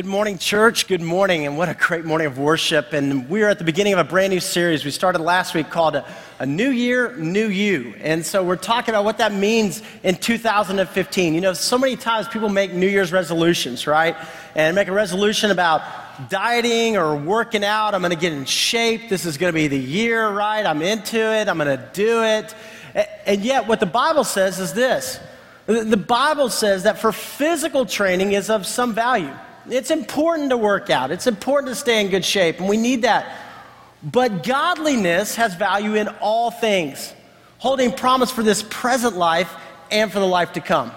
Good morning, church. Good morning, and what a great morning of worship. And we are at the beginning of a brand new series we started last week called A, a New Year, New You. And so we're talking about what that means in 2015. You know, so many times people make New Year's resolutions, right? And make a resolution about dieting or working out. I'm going to get in shape. This is going to be the year, right? I'm into it. I'm going to do it. And yet, what the Bible says is this the Bible says that for physical training is of some value. It's important to work out, it's important to stay in good shape, and we need that. But godliness has value in all things, holding promise for this present life and for the life to come.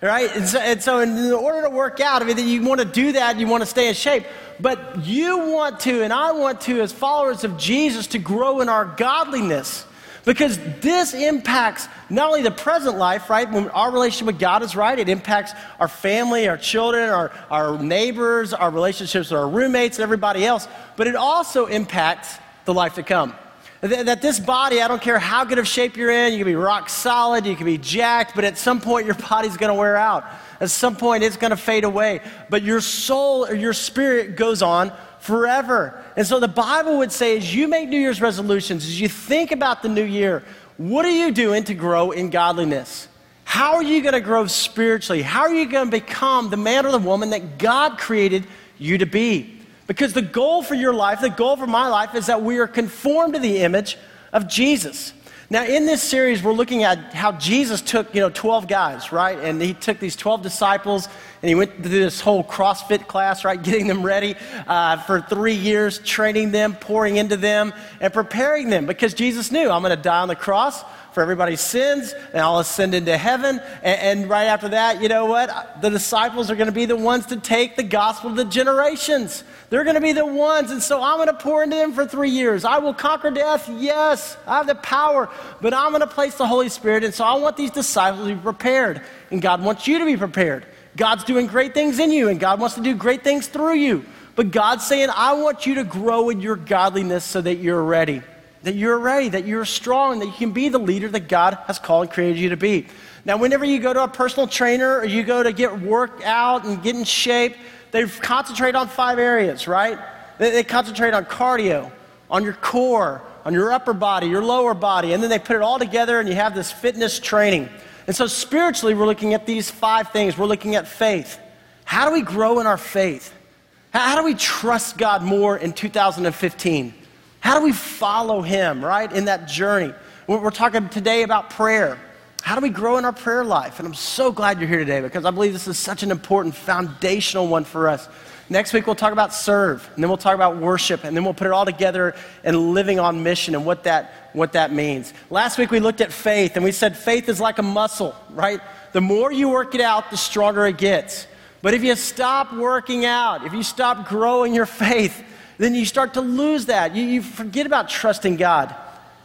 Right? And so, and so in order to work out, I mean, you want to do that, you want to stay in shape, but you want to, and I want to, as followers of Jesus, to grow in our godliness. Because this impacts not only the present life, right? When our relationship with God is right, it impacts our family, our children, our, our neighbors, our relationships with our roommates, and everybody else, but it also impacts the life to come. That this body, I don't care how good of shape you're in, you can be rock solid, you can be jacked, but at some point your body's gonna wear out. At some point it's gonna fade away. But your soul or your spirit goes on forever. And so the Bible would say, as you make New Year's resolutions, as you think about the new year, what are you doing to grow in godliness? How are you going to grow spiritually? How are you going to become the man or the woman that God created you to be? Because the goal for your life, the goal for my life, is that we are conformed to the image of Jesus. Now, in this series, we're looking at how Jesus took, you know, 12 guys, right? And he took these 12 disciples and he went through this whole CrossFit class, right? Getting them ready uh, for three years, training them, pouring into them, and preparing them because Jesus knew I'm going to die on the cross for everybody's sins, and I'll ascend into heaven. And, and right after that, you know what? The disciples are going to be the ones to take the gospel to the generations. They're going to be the ones. And so I'm going to pour into them for three years. I will conquer death. Yes, I have the power, but I'm going to place the Holy Spirit. And so I want these disciples to be prepared. And God wants you to be prepared. God's doing great things in you, and God wants to do great things through you. But God's saying, I want you to grow in your godliness so that you're ready that you're ready, that you're strong, that you can be the leader that God has called and created you to be. Now, whenever you go to a personal trainer or you go to get worked out and get in shape, they concentrate on five areas, right? They, they concentrate on cardio, on your core, on your upper body, your lower body, and then they put it all together and you have this fitness training. And so, spiritually, we're looking at these five things. We're looking at faith. How do we grow in our faith? How do we trust God more in 2015? How do we follow Him, right, in that journey? We're talking today about prayer. How do we grow in our prayer life? And I'm so glad you're here today because I believe this is such an important foundational one for us. Next week, we'll talk about serve, and then we'll talk about worship, and then we'll put it all together and living on mission and what that, what that means. Last week, we looked at faith, and we said faith is like a muscle, right? The more you work it out, the stronger it gets. But if you stop working out, if you stop growing your faith, then you start to lose that. You, you forget about trusting God.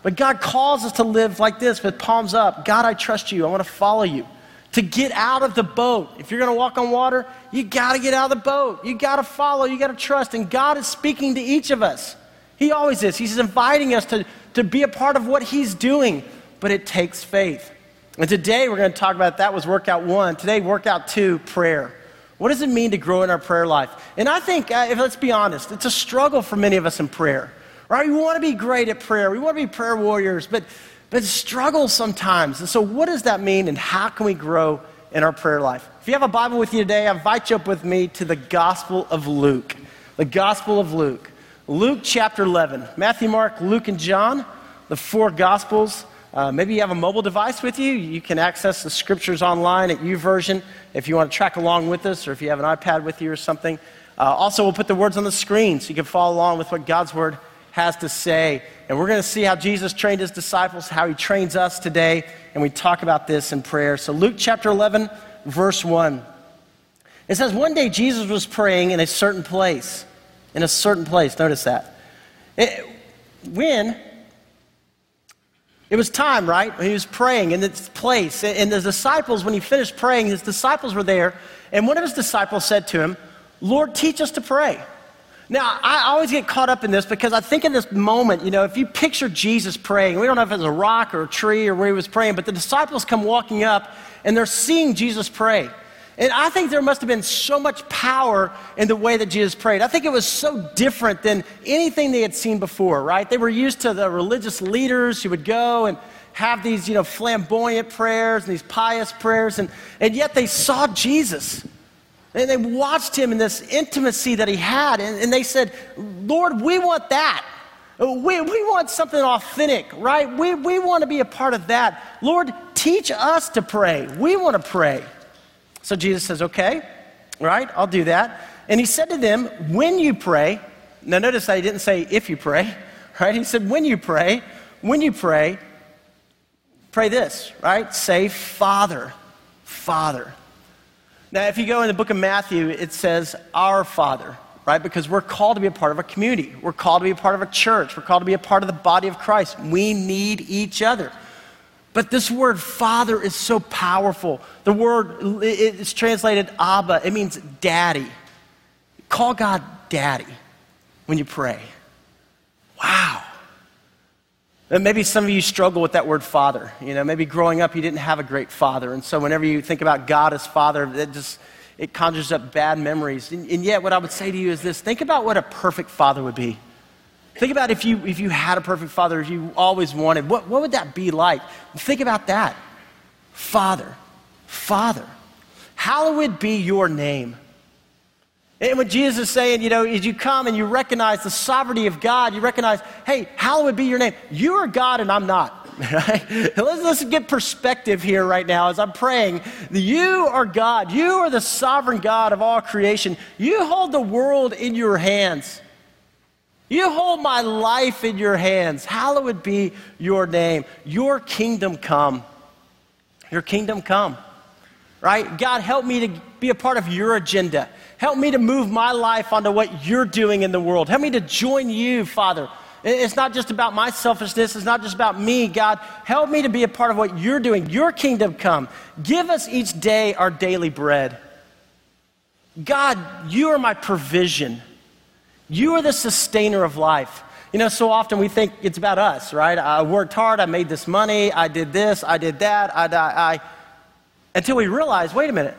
But God calls us to live like this with palms up God, I trust you. I want to follow you. To get out of the boat. If you're going to walk on water, you got to get out of the boat. You got to follow. You got to trust. And God is speaking to each of us. He always is. He's inviting us to, to be a part of what He's doing. But it takes faith. And today we're going to talk about that was workout one. Today, workout two, prayer. What does it mean to grow in our prayer life? And I think, uh, if let's be honest, it's a struggle for many of us in prayer. Right? We want to be great at prayer. We want to be prayer warriors, but but struggle sometimes. And so, what does that mean, and how can we grow in our prayer life? If you have a Bible with you today, I invite you up with me to the Gospel of Luke. The Gospel of Luke. Luke chapter 11. Matthew, Mark, Luke, and John, the four Gospels. Uh, maybe you have a mobile device with you. You can access the scriptures online at YouVersion if you want to track along with us, or if you have an iPad with you or something. Uh, also, we'll put the words on the screen so you can follow along with what God's Word has to say. And we're going to see how Jesus trained his disciples, how he trains us today, and we talk about this in prayer. So, Luke chapter 11, verse 1. It says, One day Jesus was praying in a certain place. In a certain place. Notice that. It, when it was time, right? He was praying in this place. And the disciples, when he finished praying, his disciples were there. And one of his disciples said to him, Lord, teach us to pray. Now, I always get caught up in this because I think in this moment, you know, if you picture Jesus praying, we don't know if it was a rock or a tree or where he was praying, but the disciples come walking up and they're seeing Jesus pray. And I think there must have been so much power in the way that Jesus prayed. I think it was so different than anything they had seen before, right? They were used to the religious leaders who would go and have these, you know, flamboyant prayers and these pious prayers, and, and yet they saw Jesus. And they watched him in this intimacy that he had, and, and they said, Lord, we want that. We, we want something authentic, right? We, we want to be a part of that. Lord, teach us to pray. We want to pray. So Jesus says, Okay, right, I'll do that. And he said to them, When you pray, now notice that he didn't say if you pray, right? He said, When you pray, when you pray, pray this, right? Say, Father, Father. Now, if you go in the book of Matthew, it says, Our Father, right? Because we're called to be a part of a community. We're called to be a part of a church. We're called to be a part of the body of Christ. We need each other. But this word father is so powerful. The word is translated Abba, it means daddy. Call God daddy when you pray. Wow. And maybe some of you struggle with that word father. You know, maybe growing up you didn't have a great father. And so whenever you think about God as father, it just it conjures up bad memories. And, and yet what I would say to you is this think about what a perfect father would be. Think about if you, if you had a perfect father, if you always wanted, what, what would that be like? Think about that. Father, Father, hallowed be your name. And what Jesus is saying, you know, is you come and you recognize the sovereignty of God, you recognize, hey, hallowed be your name. You are God and I'm not. Let's, let's get perspective here right now as I'm praying. You are God. You are the sovereign God of all creation. You hold the world in your hands. You hold my life in your hands. Hallowed be your name. Your kingdom come. Your kingdom come. Right? God, help me to be a part of your agenda. Help me to move my life onto what you're doing in the world. Help me to join you, Father. It's not just about my selfishness. It's not just about me, God. Help me to be a part of what you're doing. Your kingdom come. Give us each day our daily bread. God, you are my provision. You are the sustainer of life. You know, so often we think it's about us, right? I worked hard, I made this money, I did this, I did that, I, I, I until we realize, wait a minute,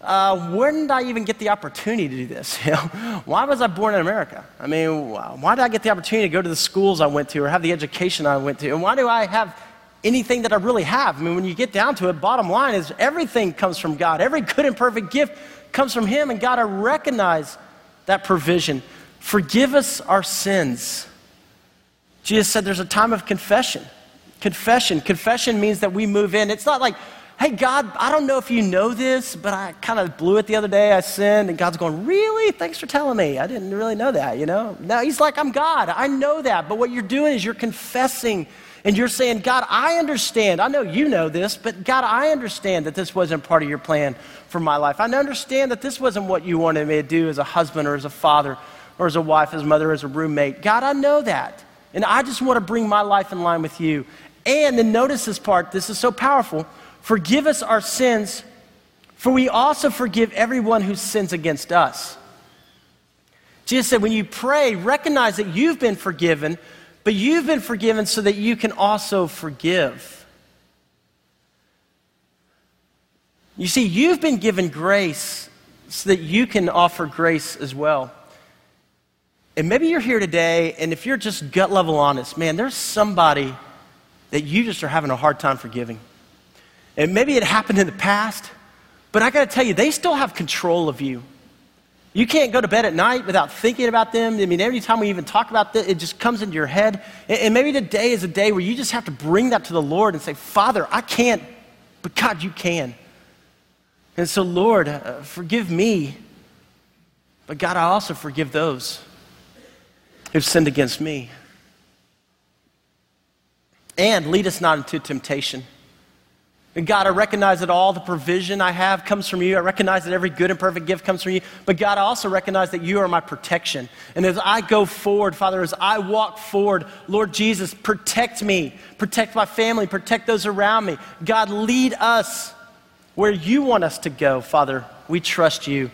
uh, where did I even get the opportunity to do this? Why was I born in America? I mean, why did I get the opportunity to go to the schools I went to or have the education I went to? And why do I have anything that I really have? I mean, when you get down to it, bottom line is everything comes from God. Every good and perfect gift comes from Him, and God, I recognize that provision. Forgive us our sins. Jesus said there's a time of confession. Confession. Confession means that we move in. It's not like, hey, God, I don't know if you know this, but I kind of blew it the other day. I sinned. And God's going, really? Thanks for telling me. I didn't really know that, you know? No, He's like, I'm God. I know that. But what you're doing is you're confessing and you're saying, God, I understand. I know you know this, but God, I understand that this wasn't part of your plan for my life. I understand that this wasn't what you wanted me to do as a husband or as a father or as a wife, as a mother, as a roommate. God, I know that. And I just want to bring my life in line with you. And then notice this part, this is so powerful. Forgive us our sins, for we also forgive everyone who sins against us. Jesus said, when you pray, recognize that you've been forgiven but you've been forgiven so that you can also forgive. You see, you've been given grace so that you can offer grace as well. And maybe you're here today, and if you're just gut level honest, man, there's somebody that you just are having a hard time forgiving. And maybe it happened in the past, but I got to tell you, they still have control of you. You can't go to bed at night without thinking about them. I mean, every time we even talk about this, it just comes into your head. And maybe today is a day where you just have to bring that to the Lord and say, Father, I can't, but God, you can. And so, Lord, uh, forgive me. But God, I also forgive those who've sinned against me. And lead us not into temptation and God, I recognize that all the provision I have comes from you. I recognize that every good and perfect gift comes from you. But God, I also recognize that you are my protection. And as I go forward, Father, as I walk forward, Lord Jesus, protect me, protect my family, protect those around me. God, lead us where you want us to go, Father. We trust you.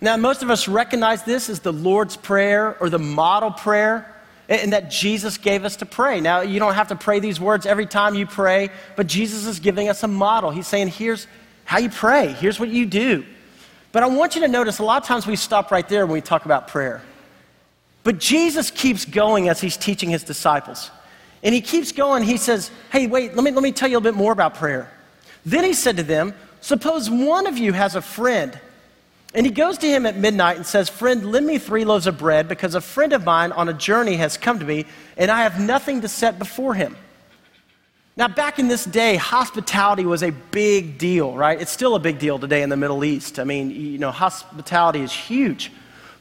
Now, most of us recognize this as the Lord's Prayer or the model prayer and that Jesus gave us to pray. Now, you don't have to pray these words every time you pray, but Jesus is giving us a model. He's saying, here's, how you pray. Here's what you do. But I want you to notice a lot of times we stop right there when we talk about prayer. But Jesus keeps going as he's teaching his disciples. And he keeps going. He says, Hey, wait, let me, let me tell you a little bit more about prayer. Then he said to them, Suppose one of you has a friend, and he goes to him at midnight and says, Friend, lend me three loaves of bread because a friend of mine on a journey has come to me, and I have nothing to set before him. Now, back in this day, hospitality was a big deal, right? It's still a big deal today in the Middle East. I mean, you know, hospitality is huge.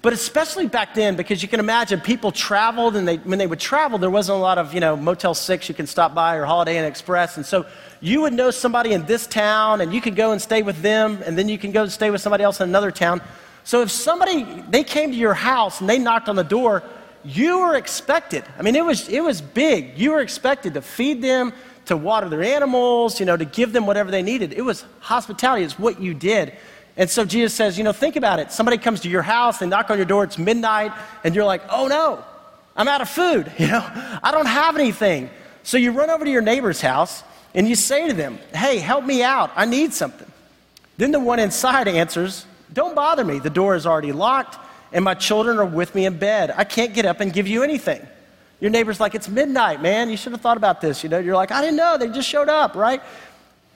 But especially back then, because you can imagine people traveled, and they, when they would travel, there wasn't a lot of, you know, Motel 6 you can stop by or Holiday Inn Express. And so you would know somebody in this town, and you could go and stay with them, and then you can go and stay with somebody else in another town. So if somebody, they came to your house and they knocked on the door, you were expected. I mean, it was, it was big. You were expected to feed them, to water their animals, you know, to give them whatever they needed. It was hospitality, it's what you did. And so Jesus says, you know, think about it. Somebody comes to your house, they knock on your door, it's midnight, and you're like, oh no, I'm out of food. You know, I don't have anything. So you run over to your neighbor's house and you say to them, hey, help me out. I need something. Then the one inside answers, don't bother me. The door is already locked and my children are with me in bed. I can't get up and give you anything. Your neighbor's like, it's midnight, man. You should have thought about this. You know, you're like, I didn't know. They just showed up, right?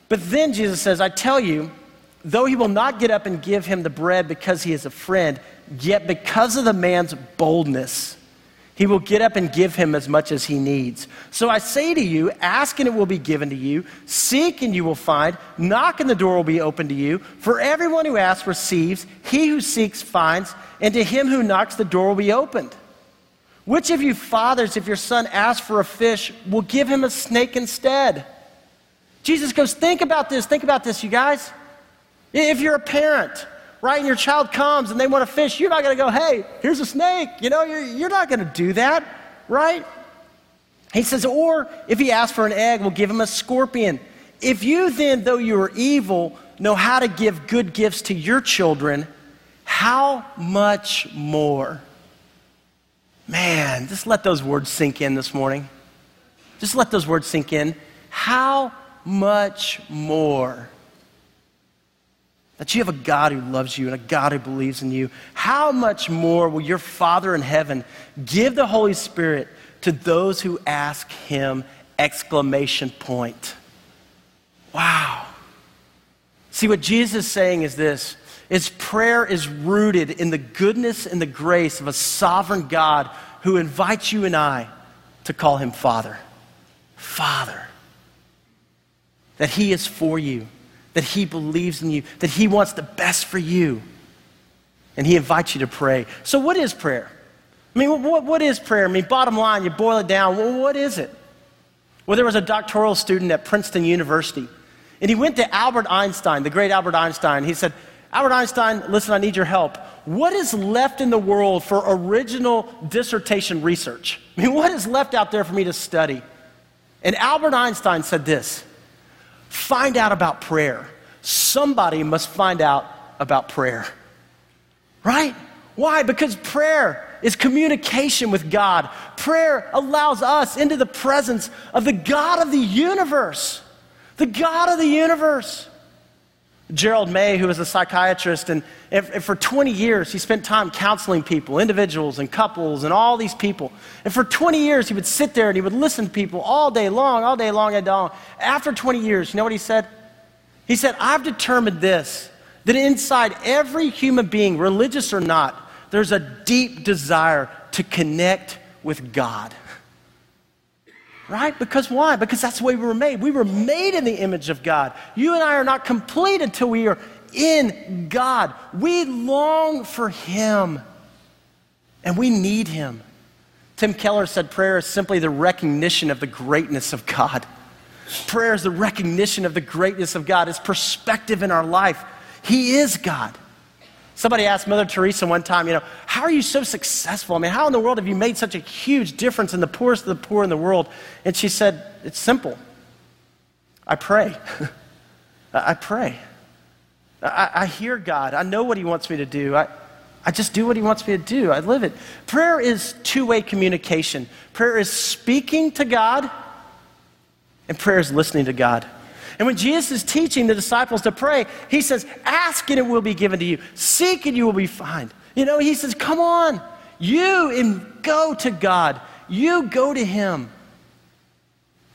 But then Jesus says, I tell you, though he will not get up and give him the bread because he is a friend, yet because of the man's boldness, he will get up and give him as much as he needs. So I say to you, ask and it will be given to you, seek and you will find, knock and the door will be opened to you. For everyone who asks receives, he who seeks finds, and to him who knocks the door will be opened. Which of you fathers, if your son asks for a fish, will give him a snake instead? Jesus goes, Think about this, think about this, you guys. If you're a parent, right, and your child comes and they want to fish, you're not going to go, hey, here's a snake. You know, you're, you're not going to do that, right? He says, or if he asks for an egg, we'll give him a scorpion. If you then, though you are evil, know how to give good gifts to your children, how much more? Man, just let those words sink in this morning. Just let those words sink in. How much more? That you have a God who loves you and a God who believes in you, how much more will your Father in heaven give the Holy Spirit to those who ask him? Exclamation point. Wow. See, what Jesus is saying is this is prayer is rooted in the goodness and the grace of a sovereign God who invites you and I to call him Father. Father. That he is for you that He believes in you, that He wants the best for you. And He invites you to pray. So, what is prayer? I mean, what, what is prayer? I mean, bottom line, you boil it down, well, what is it? Well, there was a doctoral student at Princeton University, and he went to Albert Einstein, the great Albert Einstein. He said, Albert Einstein, listen, I need your help. What is left in the world for original dissertation research? I mean, what is left out there for me to study? And Albert Einstein said this Find out about prayer. Somebody must find out about prayer. Right? Why? Because prayer is communication with God. Prayer allows us into the presence of the God of the universe. The God of the universe. Gerald May, who was a psychiatrist, and, and, for 20 years he spent time counseling people, individuals and couples, and all these people. And for 20 years he would sit there and he would listen to people all day long, all day long, and all day long. After 20 years, you know what he said? He said, I've determined this that inside every human being, religious or not, there's a deep desire to connect with God. Right? Because why? Because that's the way we were made. We were made in the image of God. You and I are not complete until we are in God. We long for Him, and we need Him. Tim Keller said prayer is simply the recognition of the greatness of God. Prayer is the recognition of the greatness of God, It's perspective in our life. He is God. Somebody asked Mother Teresa one time, you know, how are you so successful? I mean, how in the world have you made such a huge difference in the poorest of the poor in the world? And she said, it's simple. I pray. I pray. I, I, hear God. I know what He wants me to do. I, I just do what He wants me to do. I live it. Prayer is two way communication. Prayer is speaking to God, and prayer is listening to God. And when Jesus is teaching the disciples to pray, he says, Ask and it will be given to you, seek and you will be found. You know, he says, Come on, you and go to God, you go to him.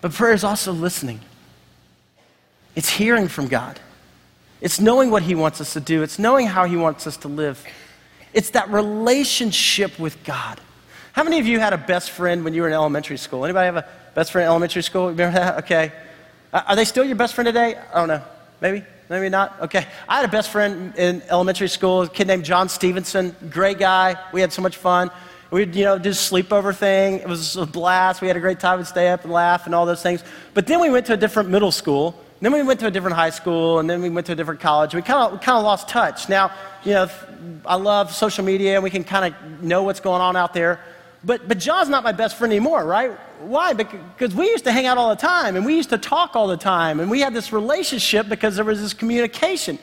But prayer is also listening, it's hearing from God, it's knowing what he wants us to do, it's knowing how he wants us to live. It's that relationship with God. How many of you had a best friend when you were in elementary school? Anybody have a best friend in elementary school? Remember that? Okay. Uh, are they still your best friend today? I don't know. Maybe? Maybe not? Okay. I had a best friend in elementary school, a kid named John Stevenson. Great guy. We had so much fun. We'd, you know, do sleepover thing. It was a blast. We had a great time. We'd stay up and laugh and all those things. But then we went to a different middle school. Then we went to a different high school, and then we went to a different college. We kind of kind of lost touch. Now, you know, I love social media, and we can kind of know what's going on out there. But, but John's not my best friend anymore, right? Why? Because we used to hang out all the time and we used to talk all the time and we had this relationship because there was this communication.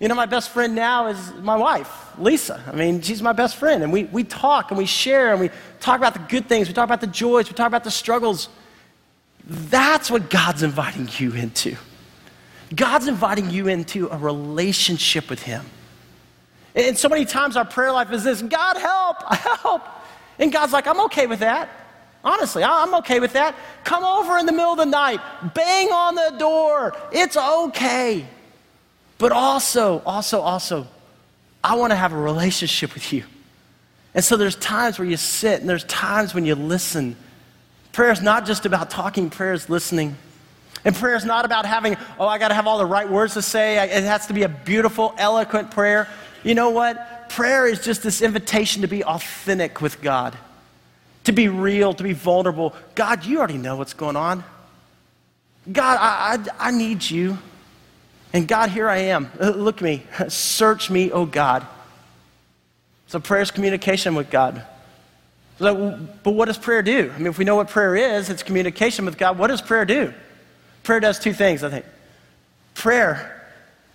You know, my best friend now is my wife, Lisa. I mean, she's my best friend and we, we talk and we share and we talk about the good things, we talk about the joys, we talk about the struggles. That's what God's inviting you into. God's inviting you into a relationship with Him. And so many times our prayer life is this God, help, help. And God's like, I'm okay with that. Honestly, I'm okay with that. Come over in the middle of the night, bang on the door. It's okay. But also, also, also, I want to have a relationship with you. And so there's times where you sit and there's times when you listen. Prayer is not just about talking, prayer is listening. And prayer is not about having, oh, I got to have all the right words to say. It has to be a beautiful, eloquent prayer. You know what? Prayer is just this invitation to be authentic with God, to be real, to be vulnerable. God, you already know what's going on. God, I, I, I need you. And God, here I am. Uh, look at me. Search me, oh God. So prayer is communication with God. So, but what does prayer do? I mean, if we know what prayer is, it's communication with God. What does prayer do? Prayer does two things, I think. Prayer,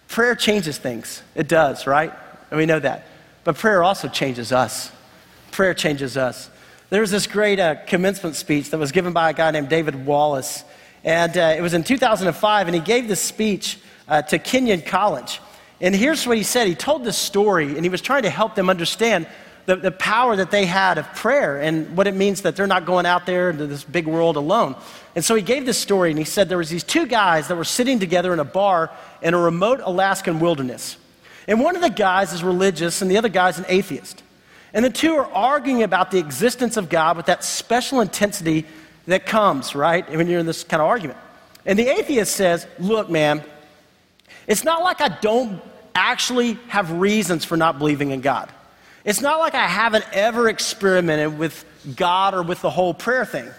prayer changes things. It does, right? And we know that. But prayer also changes us. Prayer changes us. There was this great uh, commencement speech that was given by a guy named David Wallace. And uh, it was in 2005, and he gave this speech uh, to Kenyon College. And here's what he said. He told this story, and he was trying to help them understand the, the power that they had of prayer and what it means that they're not going out there into this big world alone. And so he gave this story, and he said there was these two guys that were sitting together in a bar in a remote Alaskan wilderness. And one of the guys is religious, and the other guy's an atheist. And the two are arguing about the existence of God with that special intensity that comes, right, when you're in this kind of argument. And the atheist says, Look, man, it's not like I don't actually have reasons for not believing in God. It's not like I haven't ever experimented with God or with the whole prayer thing.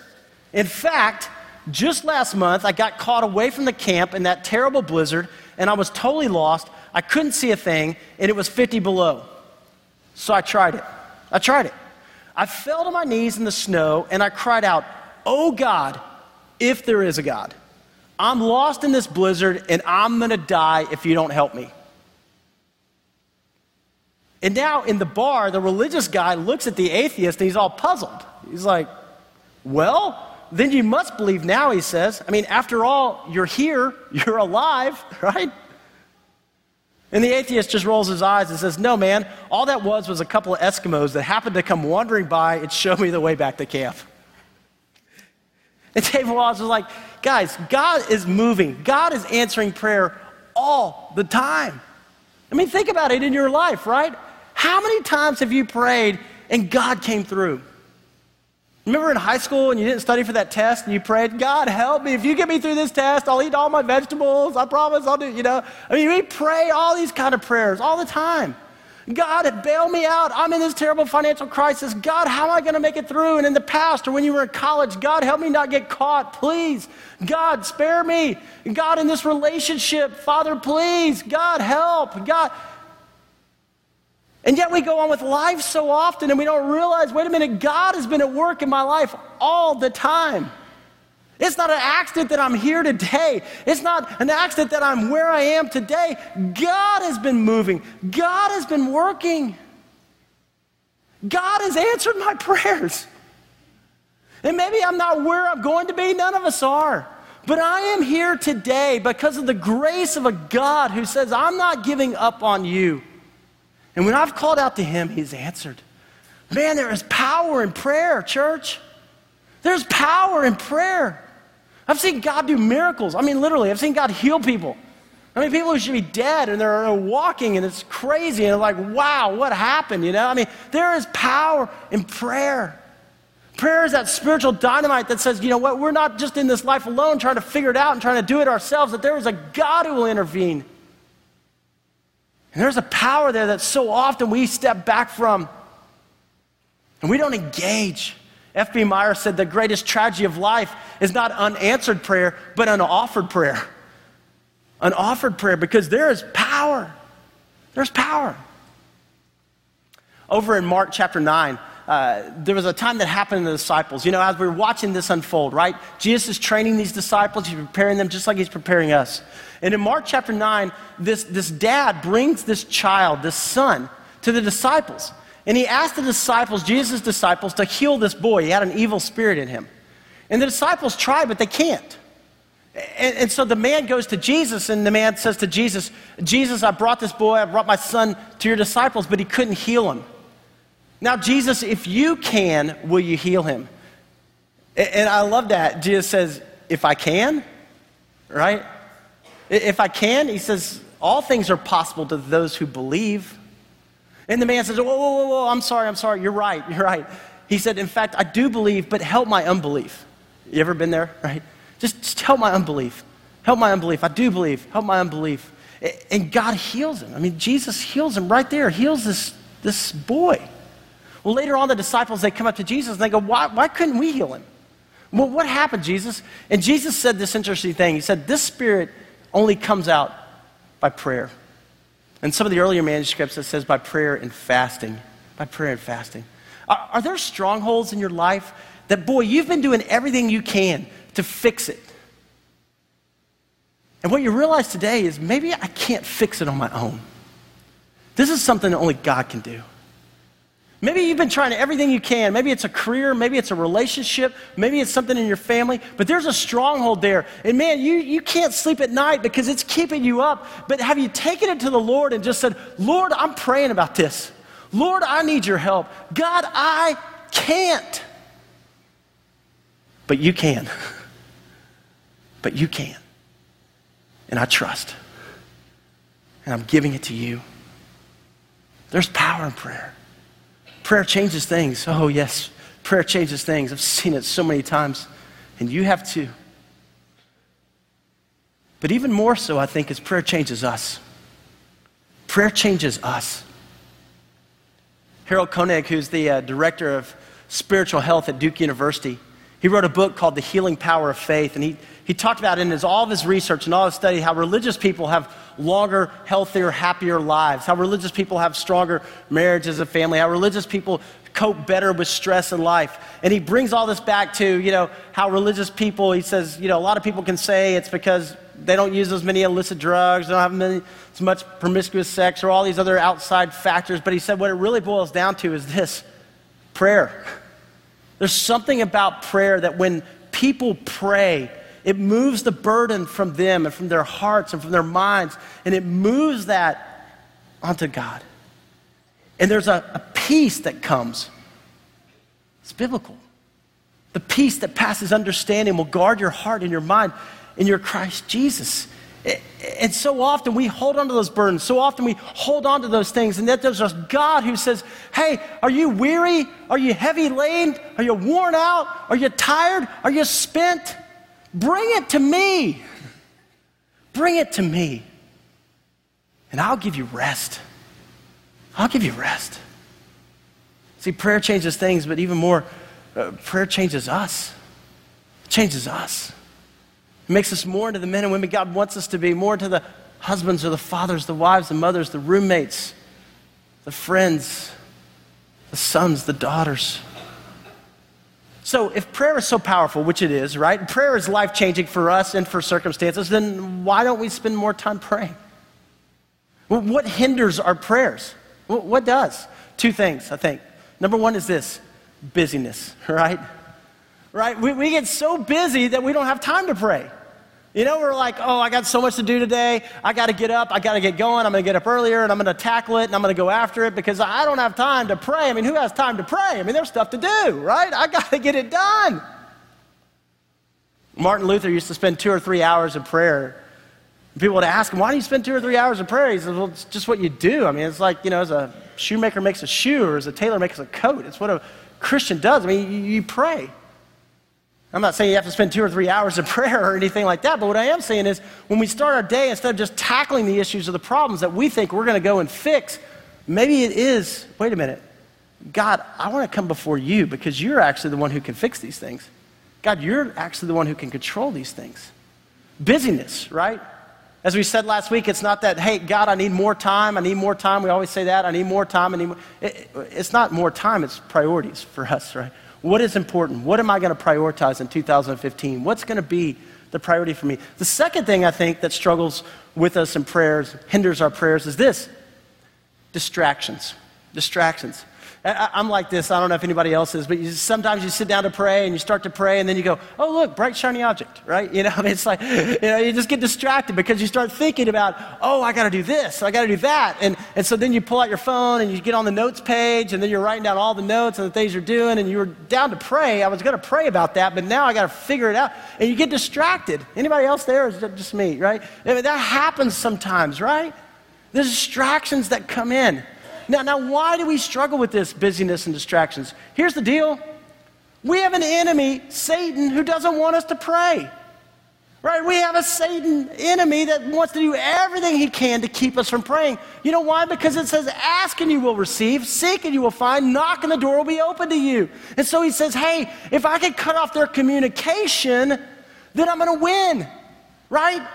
In fact, just last month, I got caught away from the camp in that terrible blizzard, and I was totally lost. I couldn't see a thing, and it was 50 below. So I tried it. I tried it. I fell to my knees in the snow, and I cried out, Oh God, if there is a God, I'm lost in this blizzard, and I'm going to die if you don't help me. And now in the bar, the religious guy looks at the atheist and he's all puzzled. He's like, Well, then you must believe now, he says. I mean, after all, you're here, you're alive, right? And the atheist just rolls his eyes and says, No, man, all that was was a couple of Eskimos that happened to come wandering by and show me the way back to camp. And David Wallace was like, Guys, God is moving, God is answering prayer all the time. I mean, think about it in your life, right? How many times have you prayed and God came through? Remember in high school and you didn't study for that test and you prayed, God, help me. If you get me through this test, I'll eat all my vegetables. I promise I'll do, you know. I mean, we pray all these kind of prayers all the time. God, bail me out. I'm in this terrible financial crisis. God, how am I going to make it through? And in the past or when you were in college, God, help me not get caught, please. God, spare me. God, in this relationship, Father, please. God, help. God, and yet we go on with life so often and we don't realize wait a minute, God has been at work in my life all the time. It's not an accident that I'm here today. It's not an accident that I'm where I am today. God has been moving, God has been working. God has answered my prayers. And maybe I'm not where I'm going to be, none of us are. But I am here today because of the grace of a God who says, I'm not giving up on you. And when I've called out to him, he's answered. Man, there is power in prayer, church. There's power in prayer. I've seen God do miracles. I mean, literally, I've seen God heal people. I mean, people who should be dead and they're walking and it's crazy and like, wow, what happened? You know, I mean, there is power in prayer. Prayer is that spiritual dynamite that says, you know what, we're not just in this life alone trying to figure it out and trying to do it ourselves, that there is a God who will intervene. And there's a power there that so often we step back from and we don't engage. F.B. Meyer said the greatest tragedy of life is not unanswered prayer, but unoffered prayer. Unoffered prayer because there is power. There's power. Over in Mark chapter 9, uh, there was a time that happened to the disciples. You know, as we were watching this unfold, right? Jesus is training these disciples, he's preparing them just like he's preparing us. And in Mark chapter 9, this, this dad brings this child, this son, to the disciples. And he asked the disciples, Jesus' disciples, to heal this boy. He had an evil spirit in him. And the disciples try, but they can't. And, and, so the man goes to Jesus, and the man says to Jesus, Jesus, I brought this boy, I brought my son to your disciples, but he couldn't heal him. Now, Jesus, if you can, will you heal him? And, I love that. Jesus says, if I can, right? If I can, he says, all things are possible to those who believe. And the man says, Whoa, whoa, whoa, whoa, I'm sorry, I'm sorry, you're right, you're right. He said, In fact, I do believe, but help my unbelief. You ever been there, right? Just, just help my unbelief. Help my unbelief. I do believe. Help my unbelief. And God heals him. I mean, Jesus heals him right there, heals this, this boy. Well, later on, the disciples, they come up to Jesus and they go, Why, why couldn't we heal him? Well, what happened, Jesus? And Jesus said this interesting thing. He said, This spirit only comes out by prayer. And some of the earlier manuscripts, it says by prayer and fasting. By prayer and fasting. Are, are there strongholds in your life that, boy, you've been doing everything you can to fix it? And what you realize today is maybe I can't fix it on my own. This is something that only God can do. Maybe you've been trying everything you can. Maybe it's a career, maybe it's a relationship, maybe it's something in your family, but there's a stronghold there. And man, you, you can't sleep at night because it's keeping you up. But have you taken it to the Lord and just said, Lord, I'm praying about this. Lord, I need your help. God, I can't. But you can. But you can. And I trust. And I'm giving it to you. There's power in prayer. Prayer changes things. Oh, yes, prayer changes things. I've seen it so many times, and you have too. But even more so, I think, is prayer changes us. Prayer changes us. Harold Koenig, who's the uh, director of spiritual health at Duke University, he wrote a book called The Healing Power of Faith, and he, he talked about in his, all of his research and all his study how religious people have longer, healthier, happier lives, how religious people have stronger marriages and family, how religious people cope better with stress in life. And he brings all this back to, you know, how religious people, he says, you know, a lot of people can say it's because they don't use as many illicit drugs, they don't have many, as much promiscuous sex or all these other outside factors. But he said what it really boils down to is this prayer. There's something about prayer that when people pray, it moves the burden from them and from their hearts and from their minds, and it moves that onto God. And there's a, a peace that comes. It's biblical. The peace that passes understanding will guard your heart and your mind in your Christ Jesus. And so often we hold on to those burdens. So often we hold on to those things. And that there's a God who says, Hey, are you weary? Are you heavy laden? Are you worn out? Are you tired? Are you spent? Bring it to me. Bring it to me. And I'll give you rest. I'll give you rest. See, prayer changes things, but even more, uh, prayer changes us. It changes us. It makes us more into the men and women God wants us to be, more into the husbands or the fathers, the wives, the mothers, the roommates, the friends, the sons, the daughters. So, if prayer is so powerful, which it is, right? Prayer is life changing for us and for circumstances, then why don't we spend more time praying? What hinders our prayers? What does? Two things, I think. Number one is this busyness, right? Right? We, we get so busy that we don't have time to pray. You know, we're like, oh, I got so much to do today. I got to get up. I got to get going. I'm going to get up earlier and I'm going to tackle it and I'm going to go after it because I don't have time to pray. I mean, who has time to pray? I mean, there's stuff to do, right? I got to get it done. Martin Luther used to spend two or three hours of prayer. People would ask him, why do you spend two or three hours of prayer? He says, well, it's just what you do. I mean, it's like, you know, as a shoemaker makes a shoe or as a tailor makes a coat. It's what a Christian does. I mean, you pray. I'm not saying you have to spend two or three hours of prayer or anything like that, but what I am saying is when we start our day, instead of just tackling the issues or the problems that we think we're going to go and fix, maybe it is wait a minute, God, I want to come before you because you're actually the one who can fix these things. God, you're actually the one who can control these things. Busyness, right? As we said last week, it's not that, hey, God, I need more time. I need more time. We always say that. I need more time. I need more. It, it's not more time, it's priorities for us, right? What is important? What am I going to prioritize in 2015? What's going to be the priority for me? The second thing I think that struggles with us in prayers, hinders our prayers, is this distractions. Distractions. I, am like this. I don't know if anybody else is, but you, sometimes you sit down to pray and you start to pray, and then you go, "Oh, look, bright shiny object!" Right? You know, it's like you know, you just get distracted because you start thinking about, "Oh, I got to do this, I got to do that," and and so then you pull out your phone and you get on the notes page, and then you're writing down all the notes and the things you're doing, and you were down to pray. I was going to pray about that, but now I got to figure it out, and you get distracted. Anybody else there? Is it just me? Right? I mean, that happens sometimes, right? There's distractions that come in. Now, now, why do we struggle with this busyness and distractions? Here's the deal we have an enemy, Satan, who doesn't want us to pray. Right? We have a Satan enemy that wants to do everything he can to keep us from praying. You know why? Because it says, Ask and you will receive, seek and you will find, knock and the door will be open to you. And so he says, Hey, if I can cut off their communication, then I'm going to win. Right?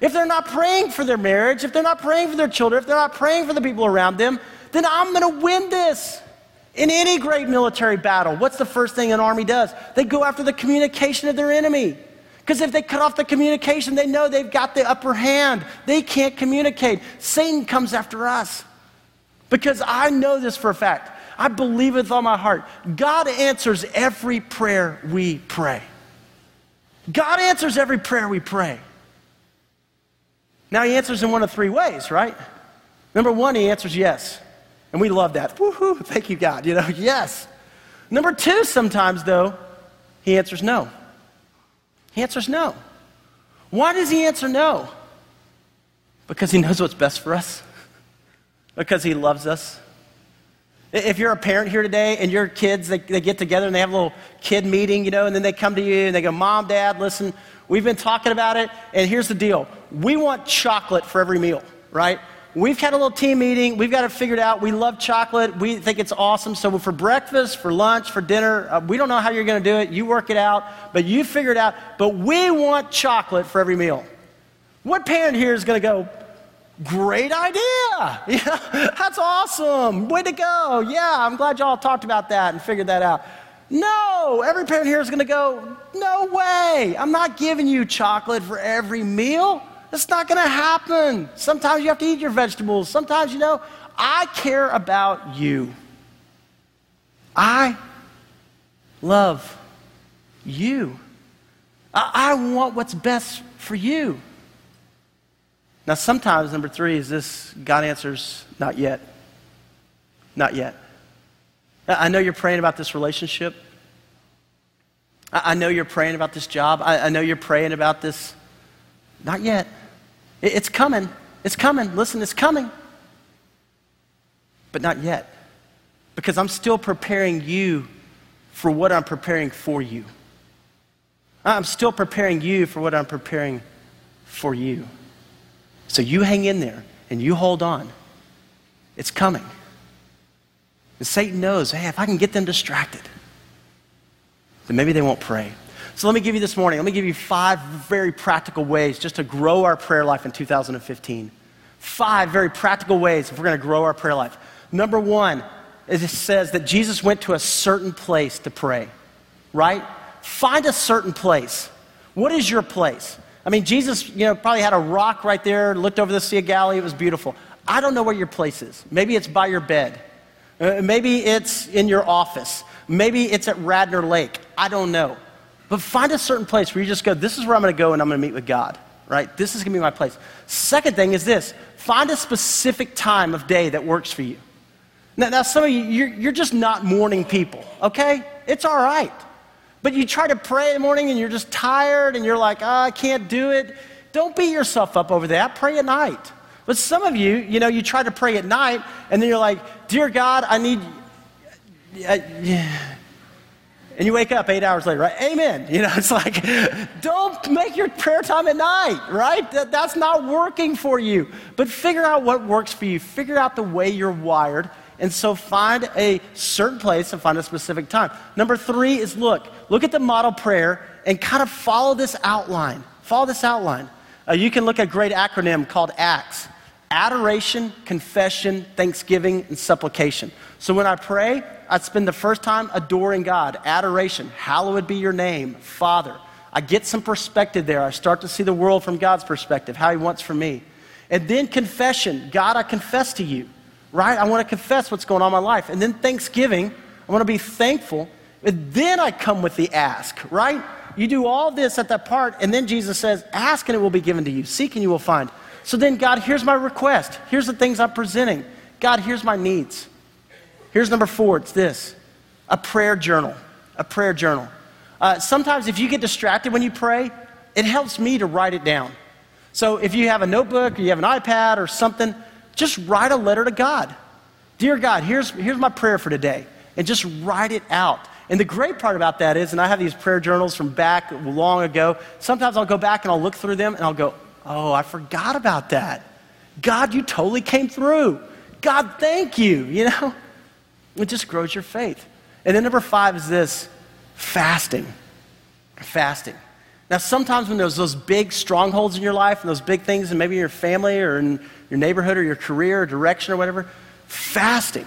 If they're not praying for their marriage, if they're not praying for their children, if they're not praying for the people around them, then I'm going to win this. In any great military battle, what's the first thing an army does? They go after the communication of their enemy. Because if they cut off the communication, they know they've got the upper hand. They can't communicate. Satan comes after us. Because I know this for a fact. I believe with all my heart. God answers every prayer we pray. God answers every prayer we pray. Now, He answers in one of three ways, right? Number one, He answers yes. And we love that. Woohoo, thank you, God. You know, yes. Number two, sometimes, though, he answers no. He answers no. Why does he answer no? Because he knows what's best for us, because he loves us. If you're a parent here today and your kids, they, they get together and they have a little kid meeting, you know, and then they come to you and they go, Mom, Dad, listen, we've been talking about it, and here's the deal. We want chocolate for every meal, right? We've had a little team meeting. We've got it figured out. We love chocolate. We think it's awesome. So for breakfast, for lunch, for dinner, uh, we don't know how you're going to do it. You work it out, but you figure it out. But we want chocolate for every meal. What parent here is going to go, great idea. Yeah, that's awesome. Way to go. Yeah, I'm glad y'all talked about that and figured that out. No, every parent here is going to go, no way. I'm not giving you chocolate for every meal. It's not going to happen. Sometimes you have to eat your vegetables. Sometimes, you know, I care about you. I love you. I, I want what's best for you. Now, sometimes, number three is this God answers, not yet. Not yet. I know you're praying about this relationship. I know you're praying about this job. I know you're praying about this. Not yet. It's coming. It's coming. Listen, it's coming. But not yet. Because I'm still preparing you for what I'm preparing for you. I'm still preparing you for what I'm preparing for you. So you hang in there and you hold on. It's coming. And Satan knows, hey, if I can get them distracted, then maybe they won't pray. So let me give you this morning, let me give you five very practical ways just to grow our prayer life in 2015. Five very practical ways if we're going to grow our prayer life. Number one, it says that Jesus went to a certain place to pray, right? Find a certain place. What is your place? I mean, Jesus, you know, probably had a rock right there, looked over the Sea of Galilee, it was beautiful. I don't know where your place is. Maybe it's by your bed. Uh, maybe it's in your office. Maybe it's at Radnor Lake. I don't know. But find a certain place where you just go, this is where I'm going to go and I'm going to meet with God. right? This is going to be my place. Second thing is this find a specific time of day that works for you. Now, now some of you, you're, you're just not morning people, okay? It's all right. But you try to pray in the morning and you're just tired and you're like, oh, I can't do it. Don't beat yourself up over that. Pray at night. But some of you, you know, you try to pray at night and then you're like, Dear God, I need. Uh, yeah and you wake up eight hours later, right? Amen. You know, it's like, don't make your prayer time at night, right? That, that's not working for you. But figure out what works for you. Figure out the way you're wired. And so find a certain place and find a specific time. Number three is look. Look at the model prayer and kind of follow this outline. Follow this outline. Uh, you can look at a great acronym called ACTS adoration, confession, thanksgiving, and supplication. So when I pray, I spend the first time adoring God, adoration, hallowed be your name, Father. I get some perspective there. I start to see the world from God's perspective, how He wants for me. And then confession God, I confess to you, right? I want to confess what's going on in my life. And then thanksgiving, I want to be thankful. And then I come with the ask, right? You do all this at that part, and then Jesus says, Ask and it will be given to you, seek and you will find. So then, God, here's my request. Here's the things I'm presenting. God, here's my needs. Here's number four it's this a prayer journal. A prayer journal. Uh, sometimes, if you get distracted when you pray, it helps me to write it down. So, if you have a notebook or you have an iPad or something, just write a letter to God. Dear God, here's, here's my prayer for today. And just write it out. And the great part about that is, and I have these prayer journals from back long ago, sometimes I'll go back and I'll look through them and I'll go, Oh, I forgot about that. God, you totally came through. God, thank you. You know, it just grows your faith. And then number five is this fasting. Fasting. Now, sometimes when there's those big strongholds in your life and those big things, and maybe in your family or in your neighborhood or your career or direction or whatever, fasting.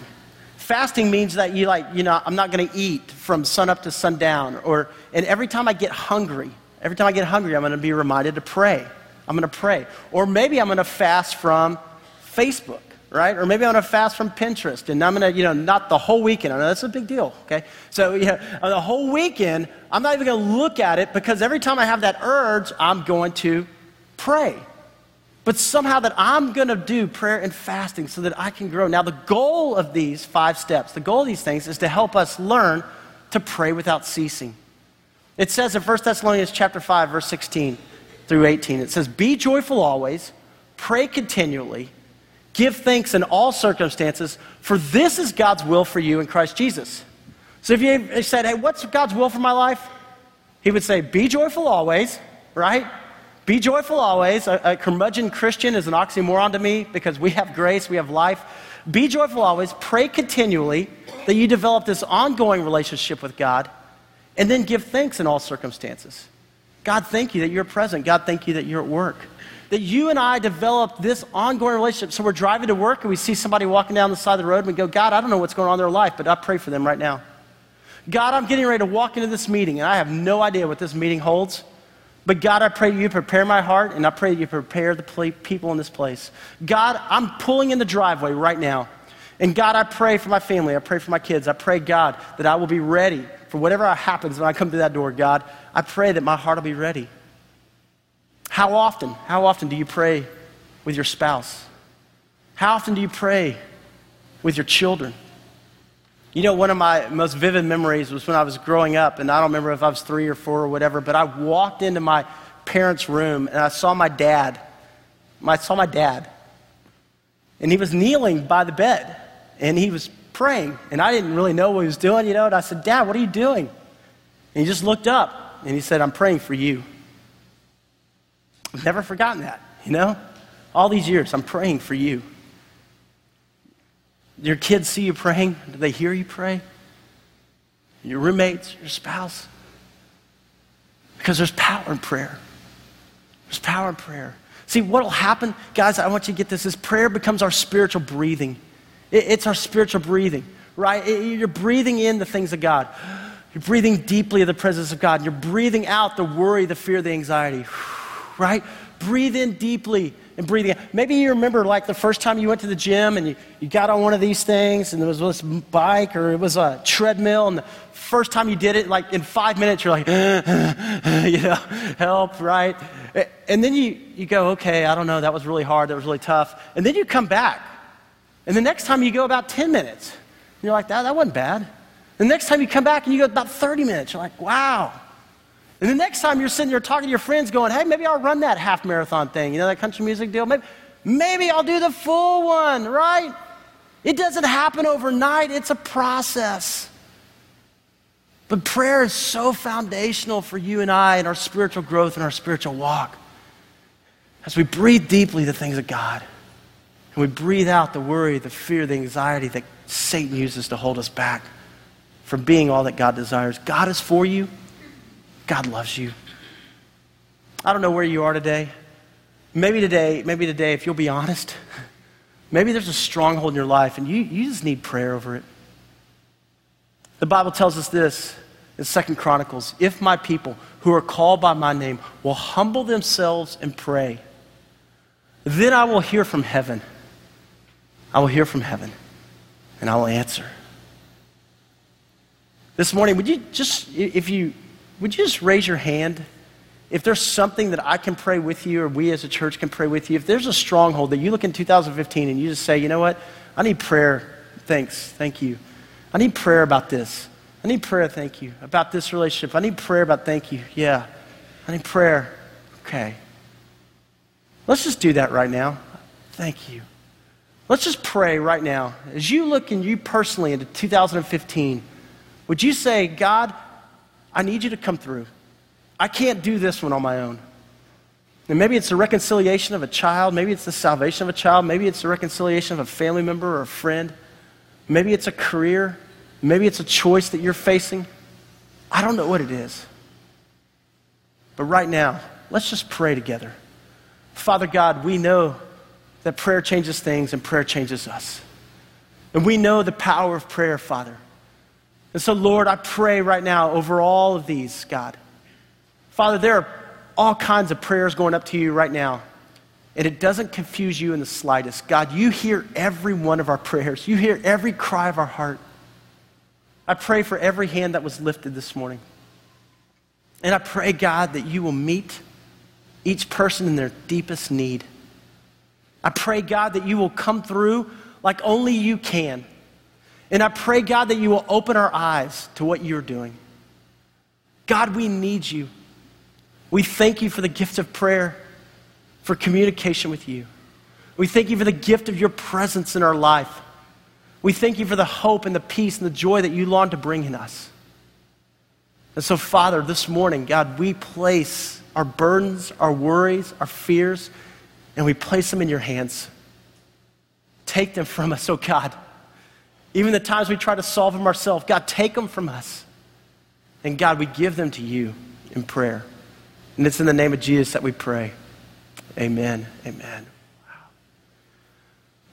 Fasting means that you like, you know, I'm not going to eat from sunup to sundown. Or, and every time I get hungry, every time I get hungry, I'm going to be reminded to pray. I'm going to pray. Or maybe I'm going to fast from Facebook, right? Or maybe I'm going to fast from Pinterest. And I'm going to, you know, not the whole weekend. I know that's a big deal, okay? So, know, the whole weekend, I'm not even going to look at it because every time I have that urge, I'm going to pray. But somehow that I'm going to do prayer and fasting so that I can grow. Now, the goal of these five steps, the goal of these things is to help us learn to pray without ceasing. It says in 1 Thessalonians chapter 5, verse 16, through 18. It says, Be joyful always, pray continually, give thanks in all circumstances, for this is God's will for you in Christ Jesus. So if you said, Hey, what's God's will for my life? He would say, Be joyful always, right? Be joyful always. A, a curmudgeon Christian is an oxymoron to me because we have grace, we have life. Be joyful always, pray continually that you develop this ongoing relationship with God, and then give thanks in all circumstances. God, thank you that you're present. God, thank you that you're at work. That you and I develop this ongoing relationship. So we're driving to work and we see somebody walking down the side of the road and we go, God, I don't know what's going on in their life, but I pray for them right now. God, I'm getting ready to walk into this meeting and I have no idea what this meeting holds. But God, I pray you prepare my heart and I pray you prepare the people in this place. God, I'm pulling in the driveway right now. And God, I pray for my family. I pray for my kids. I pray, God, that I will be ready for whatever happens when I come to that door, God, I pray that my heart will be ready. How often, how often do you pray with your spouse? How often do you pray with your children? You know, one of my most vivid memories was when I was growing up, and I don't remember if I was three or four or whatever, but I walked into my parents' room and I saw my dad. I saw my dad. And he was kneeling by the bed, and he was praying. And I didn't really know what he was doing, you know. And I said, Dad, what are you doing? And he just looked up and he said, I'm praying for you. I've never forgotten that, you know. All these years, I'm praying for you. Your kids see you praying? Do they hear you pray? Your roommates, your spouse? Because there's power in prayer. There's power in prayer. See, what will happen, guys, I want you to get this, is prayer becomes our spiritual breathing. It's our spiritual breathing, right? You're breathing in the things of God. You're breathing deeply of the presence of God. You're breathing out the worry, the fear, the anxiety, right? Breathe in deeply and breathing out. Maybe you remember like the first time you went to the gym and you, you got on one of these things and it was this bike or it was a treadmill and the first time you did it, like in five minutes, you're like, you know, help, right? And then you, you go, okay, I don't know, that was really hard, that was really tough. And then you come back. And the next time you go about 10 minutes. And you're like, that, that wasn't bad. The next time you come back and you go about 30 minutes, you're like, wow. And the next time you're sitting there talking to your friends, going, hey, maybe I'll run that half marathon thing, you know, that country music deal. Maybe, maybe I'll do the full one, right? It doesn't happen overnight, it's a process. But prayer is so foundational for you and I and our spiritual growth and our spiritual walk. As we breathe deeply the things of God, and we breathe out the worry, the fear, the anxiety that Satan uses to hold us back from being all that God desires. God is for you. God loves you. I don't know where you are today. Maybe today, maybe today, if you'll be honest, maybe there's a stronghold in your life and you, you just need prayer over it. The Bible tells us this in Second Chronicles if my people who are called by my name will humble themselves and pray, then I will hear from heaven. I will hear from heaven and I will answer. This morning, would you just, if you, would you just raise your hand? If there's something that I can pray with you or we as a church can pray with you, if there's a stronghold that you look in 2015 and you just say, you know what, I need prayer, thanks, thank you. I need prayer about this. I need prayer, thank you. About this relationship. I need prayer about thank you. Yeah. I need prayer. Okay. Let's just do that right now. Thank you. Let's just pray right now. As you look and you personally into 2015, would you say, God, I need you to come through? I can't do this one on my own. And maybe it's the reconciliation of a child. Maybe it's the salvation of a child. Maybe it's the reconciliation of a family member or a friend. Maybe it's a career. Maybe it's a choice that you're facing. I don't know what it is. But right now, let's just pray together. Father God, we know that prayer changes things and prayer changes us. And we know the power of prayer, Father. And so, Lord, I pray right now over all of these, God. Father, there are all kinds of prayers going up to you right now and it doesn't confuse you in the slightest. God, you hear every one of our prayers, you hear every cry of our heart. I pray for every hand that was lifted this morning. And I pray, God, that you will meet each person in their deepest need. I pray, God, that you will come through like only you can. And I pray, God, that you will open our eyes to what you're doing. God, we need you. We thank you for the gift of prayer for communication with you. We thank you for the gift of your presence in our life. We thank you for the hope and the peace and the joy that you long to bring in us. And so, Father, this morning, God, we place our burdens, our worries, our fears, and we place them in your hands. Take them from us, oh God. Even the times we try to solve them ourselves, God, take them from us. And God, we give them to you in prayer. And it's in the name of Jesus that we pray. Amen. Amen. Wow.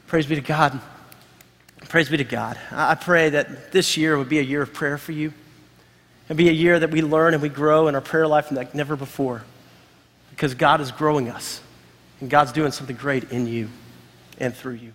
Praise be to God. Praise be to God. I pray that this year would be a year of prayer for you. It'd be a year that we learn and we grow in our prayer life like never before. Because God is growing us. And God's doing something great in you and through you.